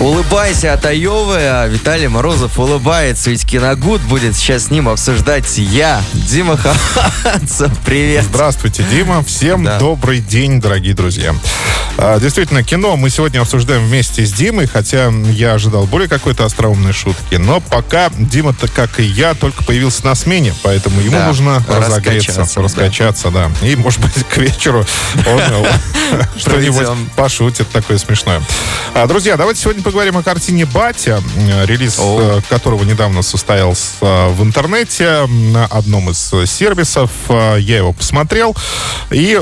Улыбайся от Айовы, а Виталий Морозов улыбается, ведь Киногуд будет сейчас с ним обсуждать я, Дима Хованцев. Привет. Здравствуйте, Дима. Всем Да. добрый день, дорогие друзья. А, Действительно, кино мы сегодня обсуждаем вместе с Димой, хотя я ожидал более какой-то остроумной шутки. Но пока Дима, как и я, только появился на смене, поэтому ему Да, нужно разогреться, раскачаться, раскачаться, да. И, может быть, к вечеру он э, что-нибудь пошутит такое смешное. А, Друзья, давайте сегодня поговорим о картине «Батя», э, релиз О. э, которого недавно состоялся в интернете на одном из сервисов. Э, Я его посмотрел и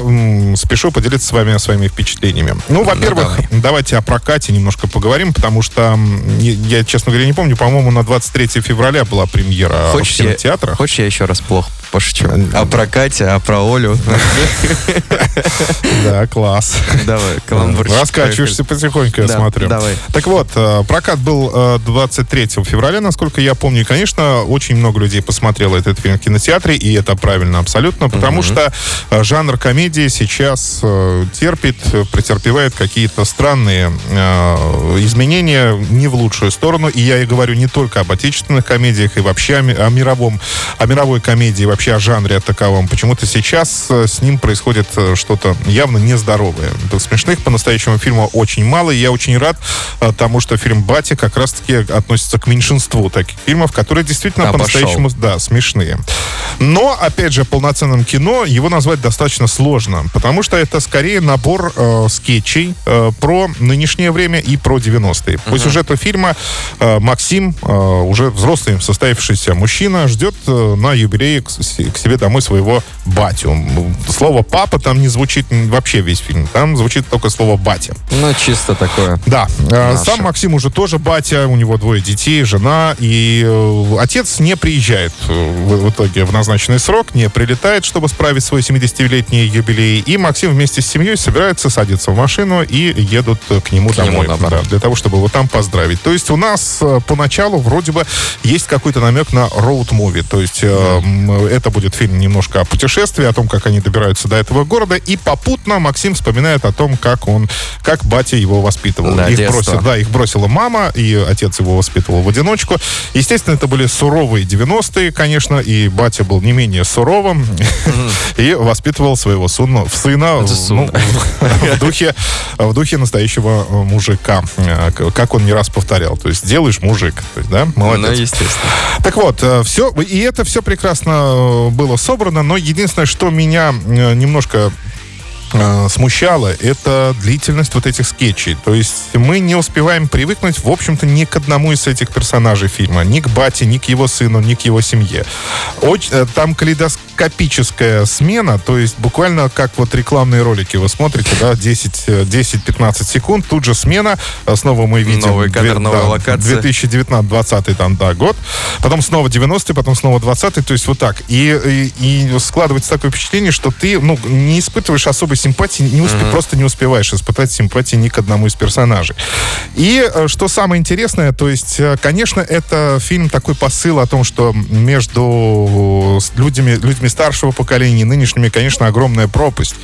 спешу поделиться с вами своими впечатлениями. Ну, во-первых, давай. давайте о прокате немножко поговорим, потому что я, я, честно говоря, не помню, по-моему, на 23 февраля была премьера в Хочешь я, кинотеатрах. хочешь, я еще раз плохо пошучу? О про Катя, а про Олю. Да, класс. Давай, каламбурчик. Раскачиваешься потихоньку, я Да, смотрю. давай. Так вот, э, прокат был э, 23 февраля, насколько я помню. И, конечно, очень много людей посмотрело этот фильм в кинотеатре, и это правильно абсолютно, потому что э, жанр комедии сейчас э, терпит, э, претерпевает какие-то странные э, изменения не в лучшую сторону. И я и говорю не только об отечественных комедиях, и вообще о, ми- о мировом, о мировой комедии, вообще о жанре таковом. Почему-то сейчас э, с ним происходит э, что-то явно нездоровое. Да, Смешных по-настоящему фильма очень мало, и я очень рад э, тому, что фильм «Батя» как раз-таки относится к меньшинству таких фильмов, которые действительно Обошел. по-настоящему, да, смешные. Но, опять же, полноценным кино его назвать достаточно сложно, потому что это скорее набор э, скетчей э, про нынешнее время и про 90-е. По сюжету фильма э, Максим, э, уже взрослый состоявшийся мужчина, ждет э, на юбилее к, к себе домой своего батю. Слово «папа» там не звучит вообще весь фильм. Там звучит только слово «батя». Ну, чисто такое. Да, э, Наше. сам Максим уже тоже батя, у него двое детей, жена, и э, отец не приезжает э, в, итоге в назначенный срок, не прилетает, чтобы справить свой 70-летний юбилей, и Максим вместе с семьей собирается садиться в машину и едут э, к нему К нему, домой, наоборот. да, для того, чтобы его там поздравить. То есть у нас поначалу вроде бы есть какой-то намек на роуд-муви, то есть э, это будет фильм немножко о путешествии, о том, как они добираются до этого города, и попутно Максим вспоминает о том, как он, как батя его воспитывал. Да, их детство. бросил, да, их бросила мама, и отец его воспитывал в одиночку. Естественно, это были суровые 90-е, конечно, и батя был не менее суровым и воспитывал своего сына, в- ну, в духе в духе настоящего э, мужика, э, как он не раз повторял. То есть делаешь мужик, то есть, да, Ну, молодец. естественно. Так вот, все, и это все прекрасно э, было собрано, но единственное, что меня э, немножко э, смущало, это длительность вот этих скетчей. То есть мы не успеваем привыкнуть, в общем-то, ни к одному из этих персонажей фильма. Ни к бате, ни к его сыну, ни к его семье. Оч- э, там калейдоскопическая смена, то есть буквально как вот рекламные ролики вы смотрите, да, 10, э, 10-15 секунд, тут же смена, снова мы видим... Новый кадр, две- новая да, локация. 2019-2020 там, да, год. Потом снова 90-й, потом снова 20-й, то есть вот так. И, и, и складывается такое впечатление, что ты, ну, не испытываешь особой симпатии, не успе- просто не успеваешь испытать симпатии ни к одному из персонажей. И э, что самое интересное, то есть, э, конечно, это фильм такой посыл о том, что между с людьми, людьми старшего поколения и нынешними, конечно, огромная пропасть.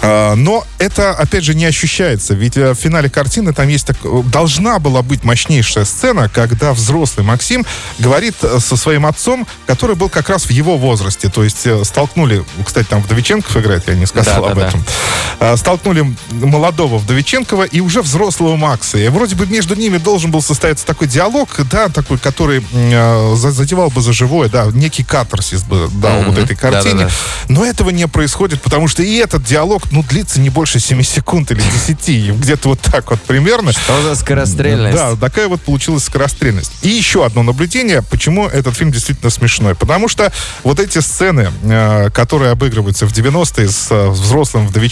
Э, Но это, опять же, не ощущается. Ведь э, в финале картины там есть так, э, должна была быть мощнейшая сцена, когда взрослый Максим говорит э, со своим отцом, который был как раз в его возрасте. То есть э, столкнули, кстати, там Вдовиченков играет, я не сказал об Да-да-да. этом. Э, Столкнули молодого Вдовиченкова и уже взрослого Макса. И вроде бы между ними должен был состояться такой диалог, да, такой, который э, за- задевал бы за живое, да, некий катарсис бы дал Мгм. вот этой картине. Да-да-да. Но этого не происходит, потому что и этот диалог, ну, длится не больше 7 секунд или 10, где-то вот так вот примерно. Что за скорострельность? Да, такая вот получилась скорострельность. И еще одно наблюдение, почему этот фильм действительно смешной. Потому что вот эти сцены, э, которые обыгрываются в 90-е с э, взрослым Вдовиченковым.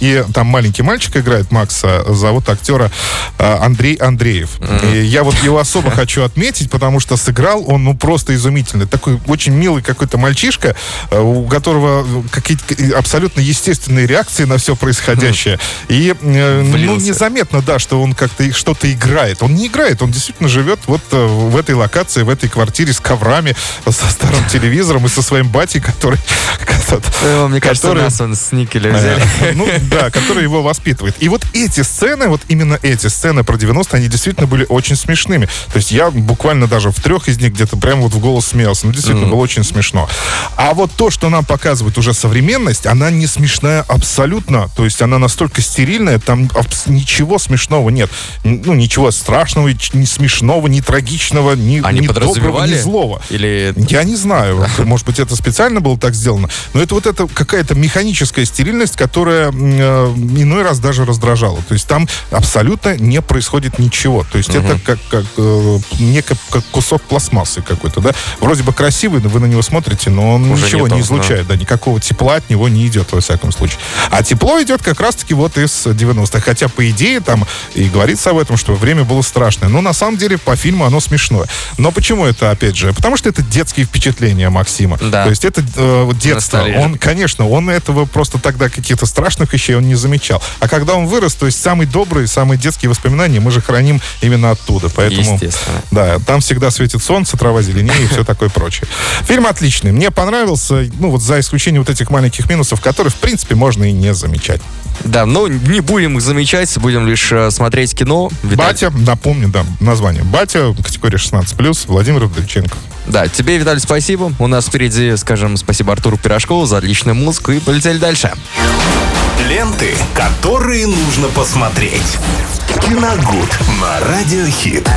И там маленький мальчик играет Макса, зовут актера э, Андрей Андреев. И я вот его особо хочу отметить, потому что сыграл он, ну, просто изумительный. Такой очень милый какой-то мальчишка, э, у которого какие-то абсолютно естественные реакции на все происходящее. И, э, ну, незаметно, да, что он как-то что-то играет. Он не играет, он действительно живет вот в этой локации, в этой квартире с коврами, со старым телевизором и со своим батей, который... Мне кажется, нас он с никеля взяли. Ну, да, который его воспитывает. И вот эти сцены, вот именно эти сцены про 90 они действительно были очень смешными. То есть я буквально даже в трех из них где-то прямо вот в голос смеялся. Ну, действительно, было очень смешно. А вот то, что нам показывает уже современность, она не смешная абсолютно. То есть она настолько стерильная, там ничего смешного нет. Ну, ничего страшного, ни смешного, ни трагичного, ни, Они ни доброго, ни злого. Или Я не знаю. Может быть, это специально было так сделано. Но это вот это какая-то механическая стерильность, которая м, э, иной раз даже раздражала. То есть там абсолютно не происходит ничего. То есть это как, как э, некий как кусок пластмассы какой-то, да? Вроде бы красивый, но вы на него смотрите, но он Уже ничего не не, излучает, да. никакого тепла от него не идет, во всяком случае. А тепло идет как раз-таки вот из 90-х. Хотя, по идее, там и говорится об этом, что время было страшное. Но на самом деле по фильму оно смешное. Но почему это, опять же? Потому что это детские впечатления Максима. Да. То есть это э, детство. Он, конечно, он этого просто тогда каких-то страшных вещей он не замечал. А когда он вырос, то есть самые добрые, самые детские воспоминания мы же храним именно оттуда. Поэтому, да, там всегда светит солнце, трава зеленее и все такое прочее. Фильм отличный. Мне понравился, ну вот за исключением вот этих маленьких минусов, которые, в принципе, можно и не замечать. Да, но не будем их замечать, будем лишь э, смотреть кино. Виталий- Батя, напомню, да, название. Батя, категория 16+, Владимир Вдовиченко. Да, тебе, Виталий, спасибо. У нас впереди, скажем, спасибо Артуру Пирожкову за отличную музыку и полетели дальше. Ленты, которые нужно посмотреть. Киногуд на Радиохит.